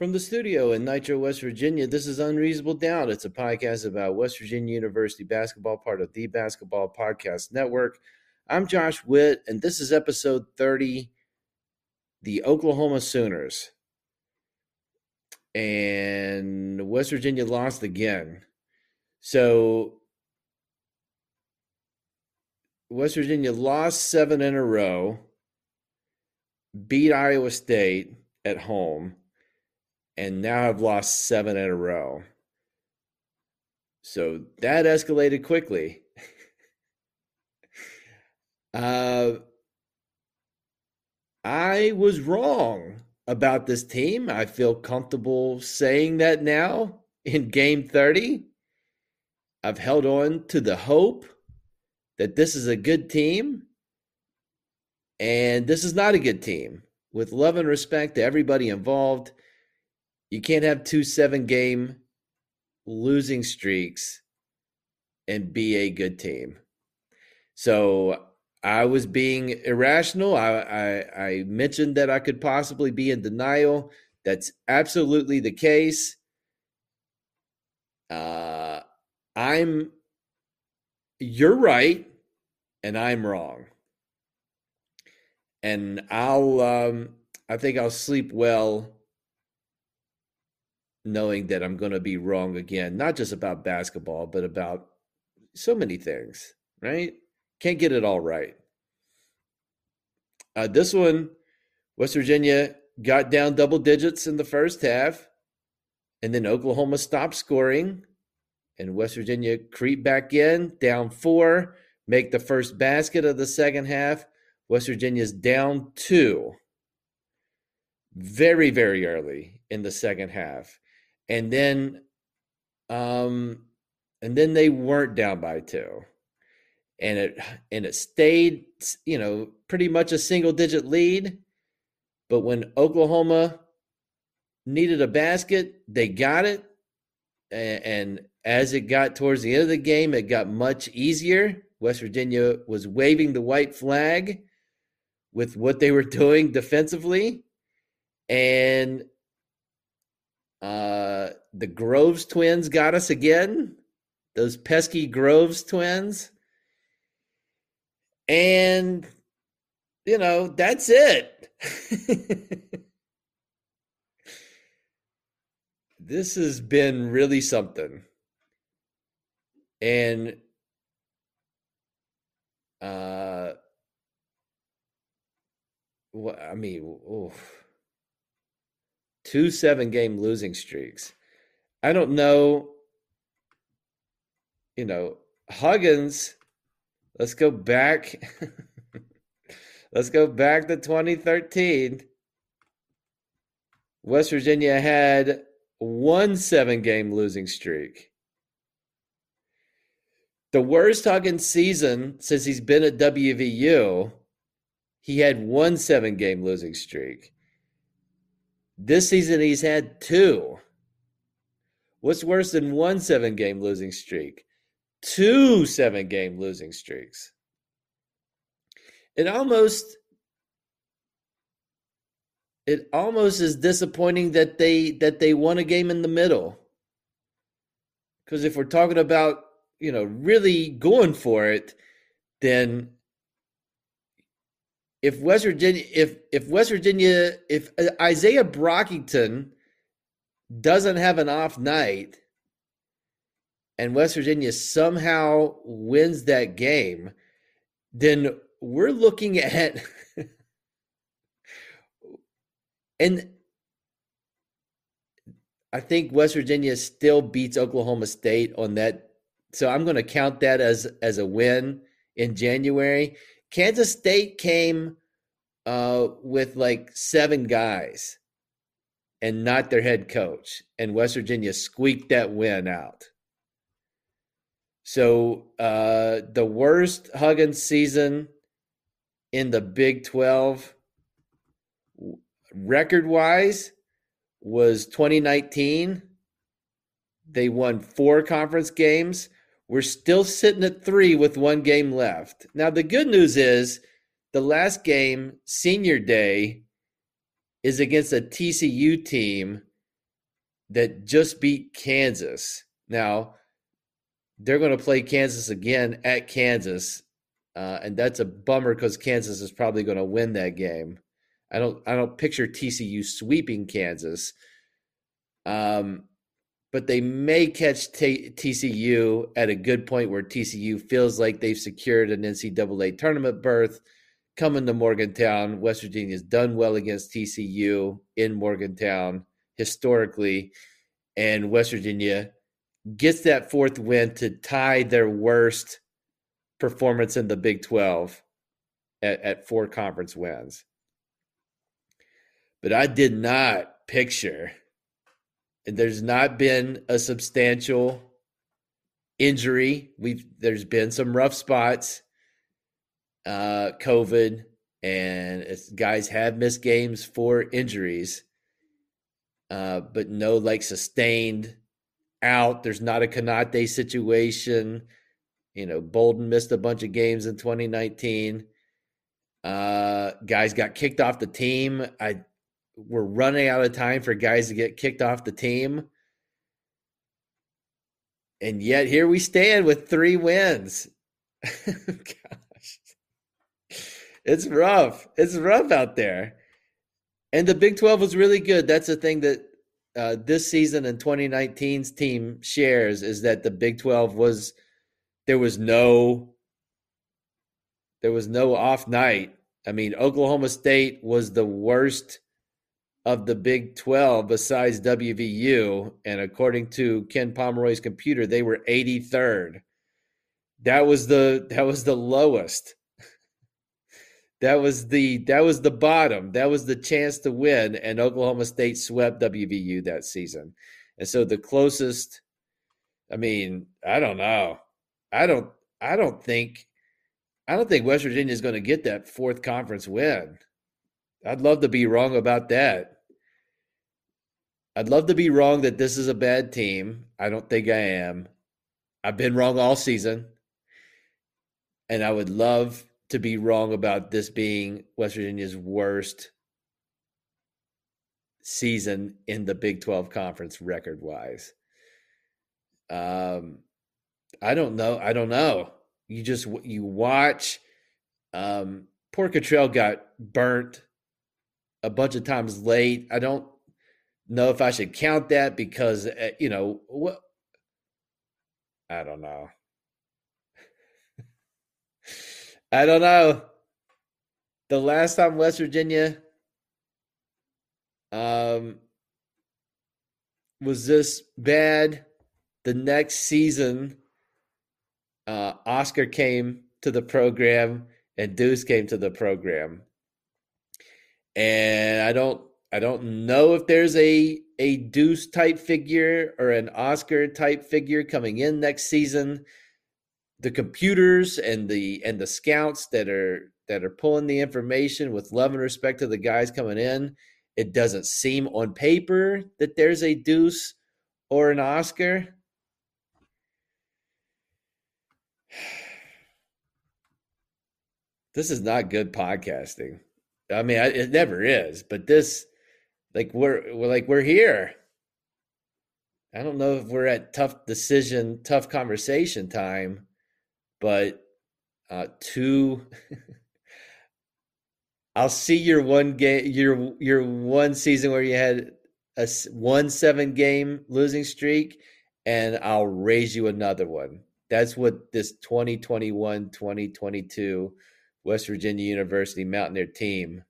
From the studio in Nitro, West Virginia, this is Unreasonable Doubt. It's a podcast about West Virginia University basketball, part of the Basketball Podcast Network. I'm Josh Witt, and this is episode 30 The Oklahoma Sooners. And West Virginia lost again. So, West Virginia lost seven in a row, beat Iowa State at home and now I've lost seven in a row. So that escalated quickly. uh, I was wrong about this team. I feel comfortable saying that now in game 30. I've held on to the hope that this is a good team, and this is not a good team. With love and respect to everybody involved, you can't have two seven game losing streaks and be a good team. So I was being irrational. I, I, I mentioned that I could possibly be in denial. That's absolutely the case. Uh, I'm. You're right, and I'm wrong. And I'll. Um, I think I'll sleep well knowing that I'm going to be wrong again, not just about basketball, but about so many things, right? Can't get it all right. Uh, this one, West Virginia got down double digits in the first half, and then Oklahoma stopped scoring, and West Virginia creep back in, down four, make the first basket of the second half. West Virginia's down two very, very early in the second half and then um and then they weren't down by two. And it and it stayed you know pretty much a single digit lead. But when oklahoma needed a basket they got it. And, and as it got towards the end of the game it got much easier. West virginia was waving the white flag with what they were doing defensively. And uh, the Groves twins got us again. Those pesky Groves twins. And, you know, that's it. this has been really something. And, uh, what I mean, oof two seven game losing streaks. I don't know, you know, Huggins, let's go back. let's go back to 2013. West Virginia had one seven game losing streak. The worst Huggins season since he's been at WVU, he had one seven game losing streak. This season, he's had two. What's worse than one seven game losing streak? Two seven game losing streaks. It almost it almost is disappointing that they that they won a game in the middle. Because if we're talking about, you know, really going for it, then if West Virginia, if if West Virginia, if uh, Isaiah Brockington doesn't have an off night, and West Virginia somehow wins that game, then we're looking at and I think West Virginia still beats Oklahoma State on that. So I'm going to count that as as a win in January. Kansas State came uh, with like seven guys and not their head coach, and West Virginia squeaked that win out. So uh, the worst Huggins season in the Big 12 record wise was 2019. They won four conference games. We're still sitting at three with one game left. Now, the good news is the last game, senior day, is against a TCU team that just beat Kansas. Now, they're going to play Kansas again at Kansas. Uh, and that's a bummer because Kansas is probably going to win that game. I don't I don't picture TCU sweeping Kansas. Um, but they may catch T- TCU at a good point where TCU feels like they've secured an NCAA tournament berth. Coming to Morgantown, West Virginia's done well against TCU in Morgantown historically, and West Virginia gets that fourth win to tie their worst performance in the Big 12 at, at four conference wins. But I did not picture, there's not been a substantial injury. We've there's been some rough spots, uh, COVID, and guys have missed games for injuries, uh, but no like sustained out. There's not a Konate situation. You know, Bolden missed a bunch of games in 2019. Uh, guys got kicked off the team. I we're running out of time for guys to get kicked off the team. And yet here we stand with three wins. Gosh. It's rough. It's rough out there. And the Big 12 was really good. That's the thing that uh, this season and 2019's team shares is that the Big 12 was there was no there was no off night. I mean, Oklahoma State was the worst of the Big 12 besides WVU. And according to Ken Pomeroy's computer, they were 83rd. That was the that was the lowest. that was the that was the bottom. That was the chance to win. And Oklahoma State swept WVU that season. And so the closest, I mean, I don't know. I don't I don't think I don't think West Virginia is going to get that fourth conference win. I'd love to be wrong about that. I'd love to be wrong that this is a bad team. I don't think I am. I've been wrong all season. And I would love to be wrong about this being West Virginia's worst season in the Big 12 conference record wise. Um I don't know. I don't know. You just you watch um poor Cottrell got burnt a bunch of times late. I don't know if I should count that because uh, you know what I don't know. I don't know. The last time West Virginia um was this bad, the next season uh Oscar came to the program and Deuce came to the program and I don't I don't know if there's a a Deuce type figure or an Oscar type figure coming in next season. The computers and the and the scouts that are that are pulling the information with love and respect to the guys coming in, it doesn't seem on paper that there's a Deuce or an Oscar. This is not good podcasting. I mean, it never is, but this, like, we're we're like we're here. I don't know if we're at tough decision, tough conversation time, but uh, two. I'll see your one game, your your one season where you had a one seven game losing streak, and I'll raise you another one. That's what this 2021 2022 West Virginia University Mountaineer team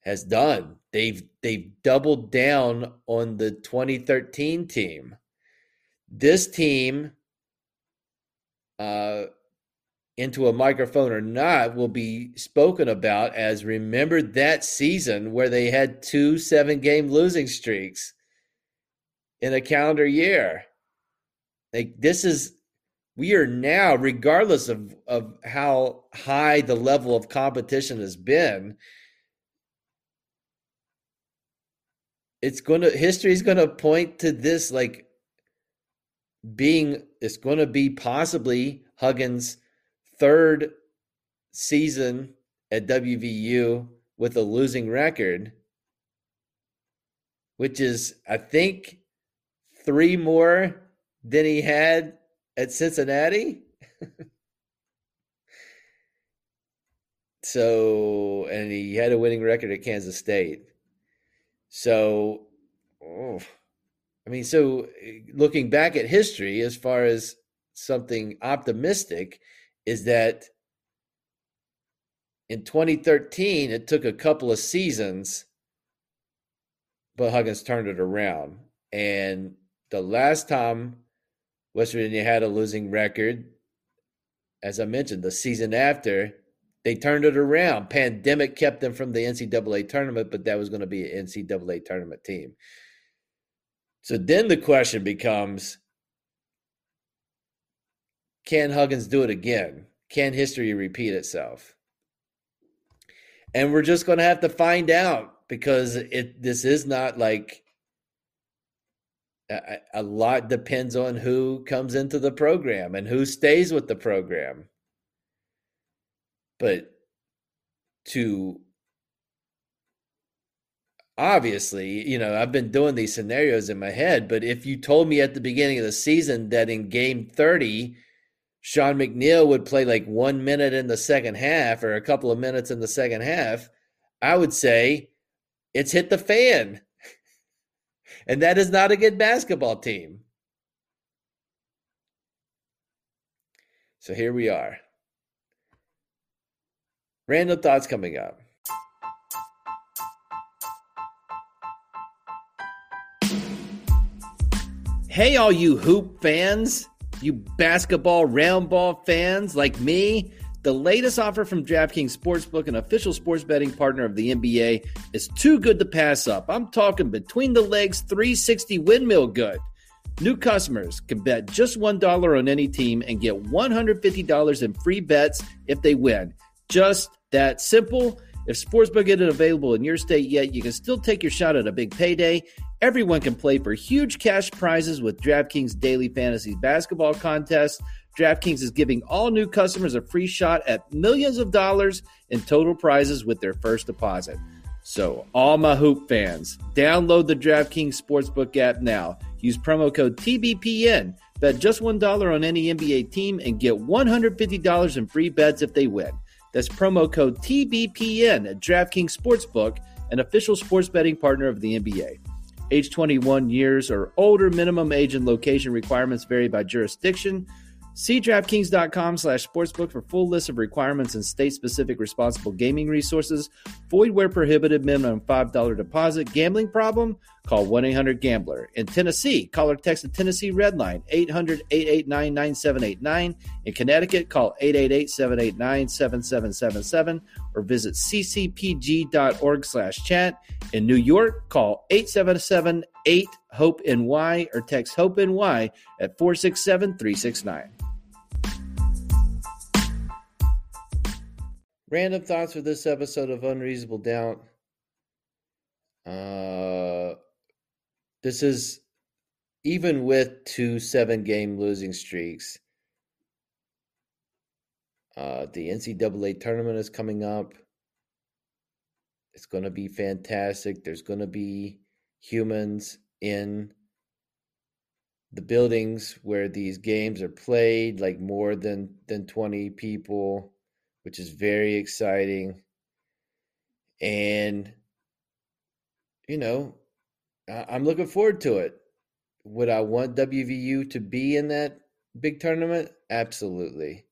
has done. They've they've doubled down on the 2013 team. This team uh, into a microphone or not will be spoken about as remember that season where they had two seven game losing streaks in a calendar year. Like this is we are now, regardless of, of how high the level of competition has been, it's going to history is going to point to this like being it's going to be possibly Huggins' third season at WVU with a losing record, which is I think three more than he had at Cincinnati. so, and he had a winning record at Kansas State. So, oh, I mean, so looking back at history, as far as something optimistic, is that in 2013, it took a couple of seasons, but Huggins turned it around. And the last time West Virginia had a losing record. As I mentioned, the season after, they turned it around. Pandemic kept them from the NCAA tournament, but that was going to be an NCAA tournament team. So then the question becomes can Huggins do it again? Can history repeat itself? And we're just going to have to find out because it this is not like a, lot depends on who comes into the program and who stays with the program. But to obviously, you know, I've been doing these scenarios in my head, but if you told me at the beginning of the season that in game 30, Sean McNeil would play like one minute in the second half or a couple of minutes in the second half, I would say it's hit the fan. And that is not a good basketball team. So here we are. Random thoughts coming up. Hey, all you hoop fans, you basketball round ball fans like me. The latest offer from DraftKings Sportsbook, an official sports betting partner of the NBA, is too good to pass up. I'm talking between the legs 360 windmill good. New customers can bet just $1 on any team and get $150 in free bets if they win. Just that simple. If Sportsbook isn't available in your state yet, you can still take your shot at a big payday. Everyone can play for huge cash prizes with DraftKings Daily Fantasy Basketball Contest. DraftKings is giving all new customers a free shot at millions of dollars in total prizes with their first deposit. So, all my hoop fans, download the DraftKings Sportsbook app now. Use promo code TBPN. Bet just $1 on any NBA team and get $150 in free bets if they win. That's promo code TBPN at DraftKings Sportsbook, an official sports betting partner of the NBA. Age 21 years or older, minimum age and location requirements vary by jurisdiction. See DraftKings.com slash sportsbook for full list of requirements and state-specific responsible gaming resources. Void where prohibited minimum $5 deposit. Gambling problem? Call 1-800-GAMBLER. In Tennessee, call or text the Tennessee Red Line, 800-889-9789. In Connecticut, call 888-789-7777 or visit ccpg.org slash chat. In New York, call 877 8 HOPE NY or text HOPE NY at 467 369. Random thoughts for this episode of Unreasonable Doubt. Uh, this is even with two seven game losing streaks. Uh, the NCAA tournament is coming up. It's going to be fantastic. There's going to be humans in the buildings where these games are played, like more than than 20 people, which is very exciting. And you know, I'm looking forward to it. Would I want WVU to be in that big tournament? Absolutely.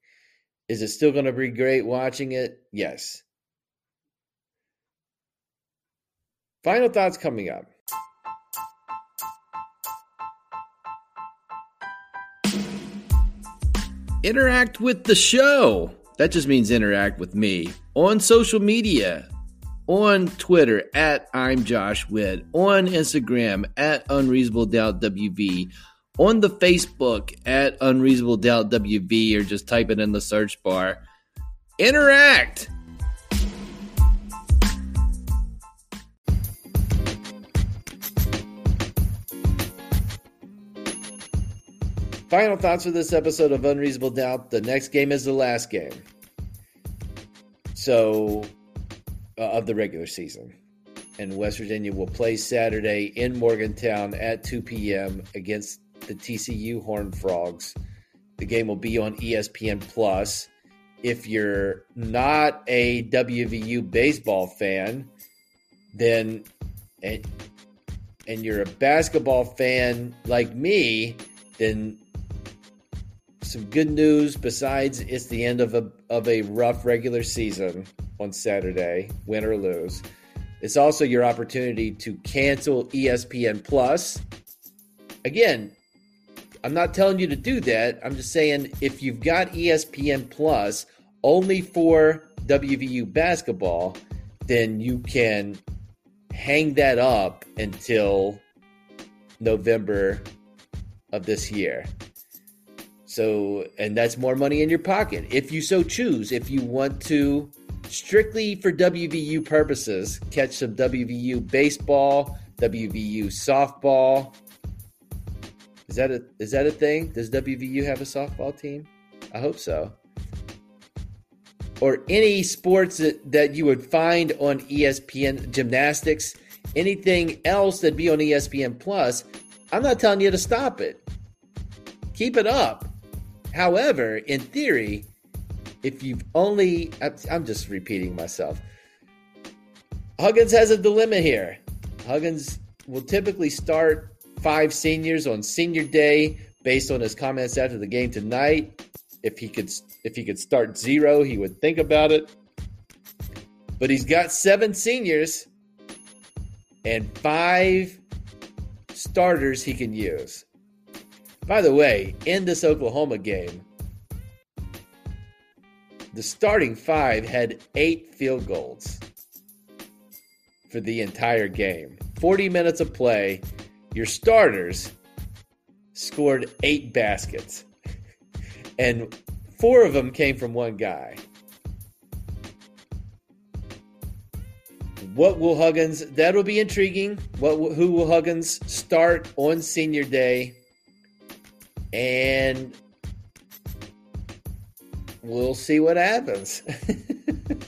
Is it still going to be great watching it? Yes. Final thoughts coming up. Interact with the show. That just means interact with me on social media, on Twitter at I'm Josh Witt, on Instagram at Unreasonable Doubt WV, on the Facebook at Unreasonable Doubt WV, or just type it in the search bar. Interact. Final thoughts for this episode of Unreasonable Doubt. The next game is the last game. So, uh, of the regular season. And West Virginia will play Saturday in Morgantown at 2 p.m. against the TCU Horned Frogs. The game will be on ESPN Plus. If you're not a WVU baseball fan, then and, and you're a basketball fan like me, then some good news besides it's the end of a of a rough regular season on Saturday, win or lose. It's also your opportunity to cancel ESPN Plus. Again, I'm not telling you to do that. I'm just saying if you've got ESPN Plus only for WVU basketball, then you can hang that up until November of this year. So, and that's more money in your pocket if you so choose. If you want to strictly for WVU purposes, catch some WVU baseball, WVU softball. Is that a is that a thing? Does WVU have a softball team? I hope so. Or any sports that, that you would find on ESPN gymnastics, anything else that be on ESPN Plus, I'm not telling you to stop it. Keep it up. However, in theory, if you've only, I'm just repeating myself. Huggins has a dilemma here. Huggins will typically start five seniors on senior day based on his comments after the game tonight. If he could if he could start zero, he would think about it. But he's got seven seniors and five starters he can use. By the way, in this Oklahoma game, the starting five had eight field goals for the entire game. 40 minutes of play, your starters scored eight baskets, and four of them came from one guy. What will Huggins? That'll be intriguing. What? Who will Huggins start on senior day? And we'll see what happens.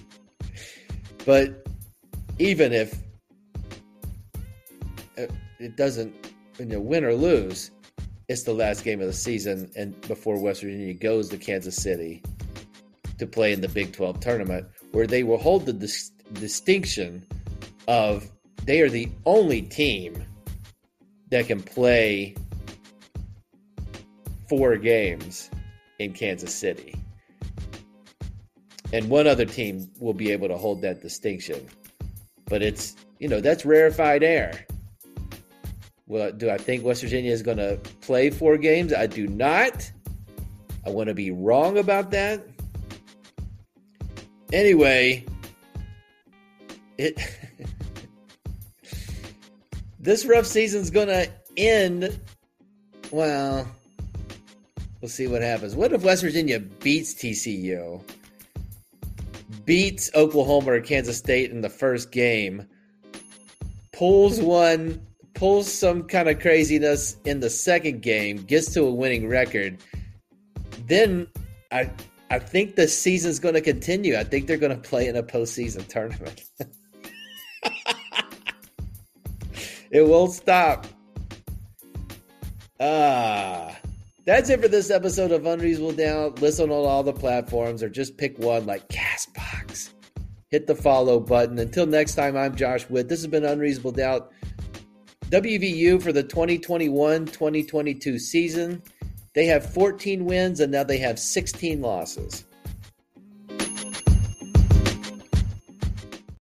but even if uh, it doesn't, you know, win or lose, it's the last game of the season, and before West Virginia goes to Kansas City to play in the Big 12 tournament, where they will hold the dis- distinction of they are the only team that can play four games in Kansas City. And one other team will be able to hold that distinction. But it's, you know, that's rarefied air. Well, do I think West Virginia is going to play four games? I do not. I want to be wrong about that. Anyway, it this rough season's going to end well, We'll see what happens. What if West Virginia beats TCU, beats Oklahoma or Kansas State in the first game, pulls one, pulls some kind of craziness in the second game, gets to a winning record? Then I I think the season's going to continue. I think they're going to play in a postseason tournament. it won't stop. Ah. That's it for this episode of Unreasonable Doubt. Listen on all the platforms or just pick one like Castbox. Hit the follow button. Until next time, I'm Josh Witt. This has been Unreasonable Doubt. WVU for the 2021 2022 season. They have 14 wins and now they have 16 losses.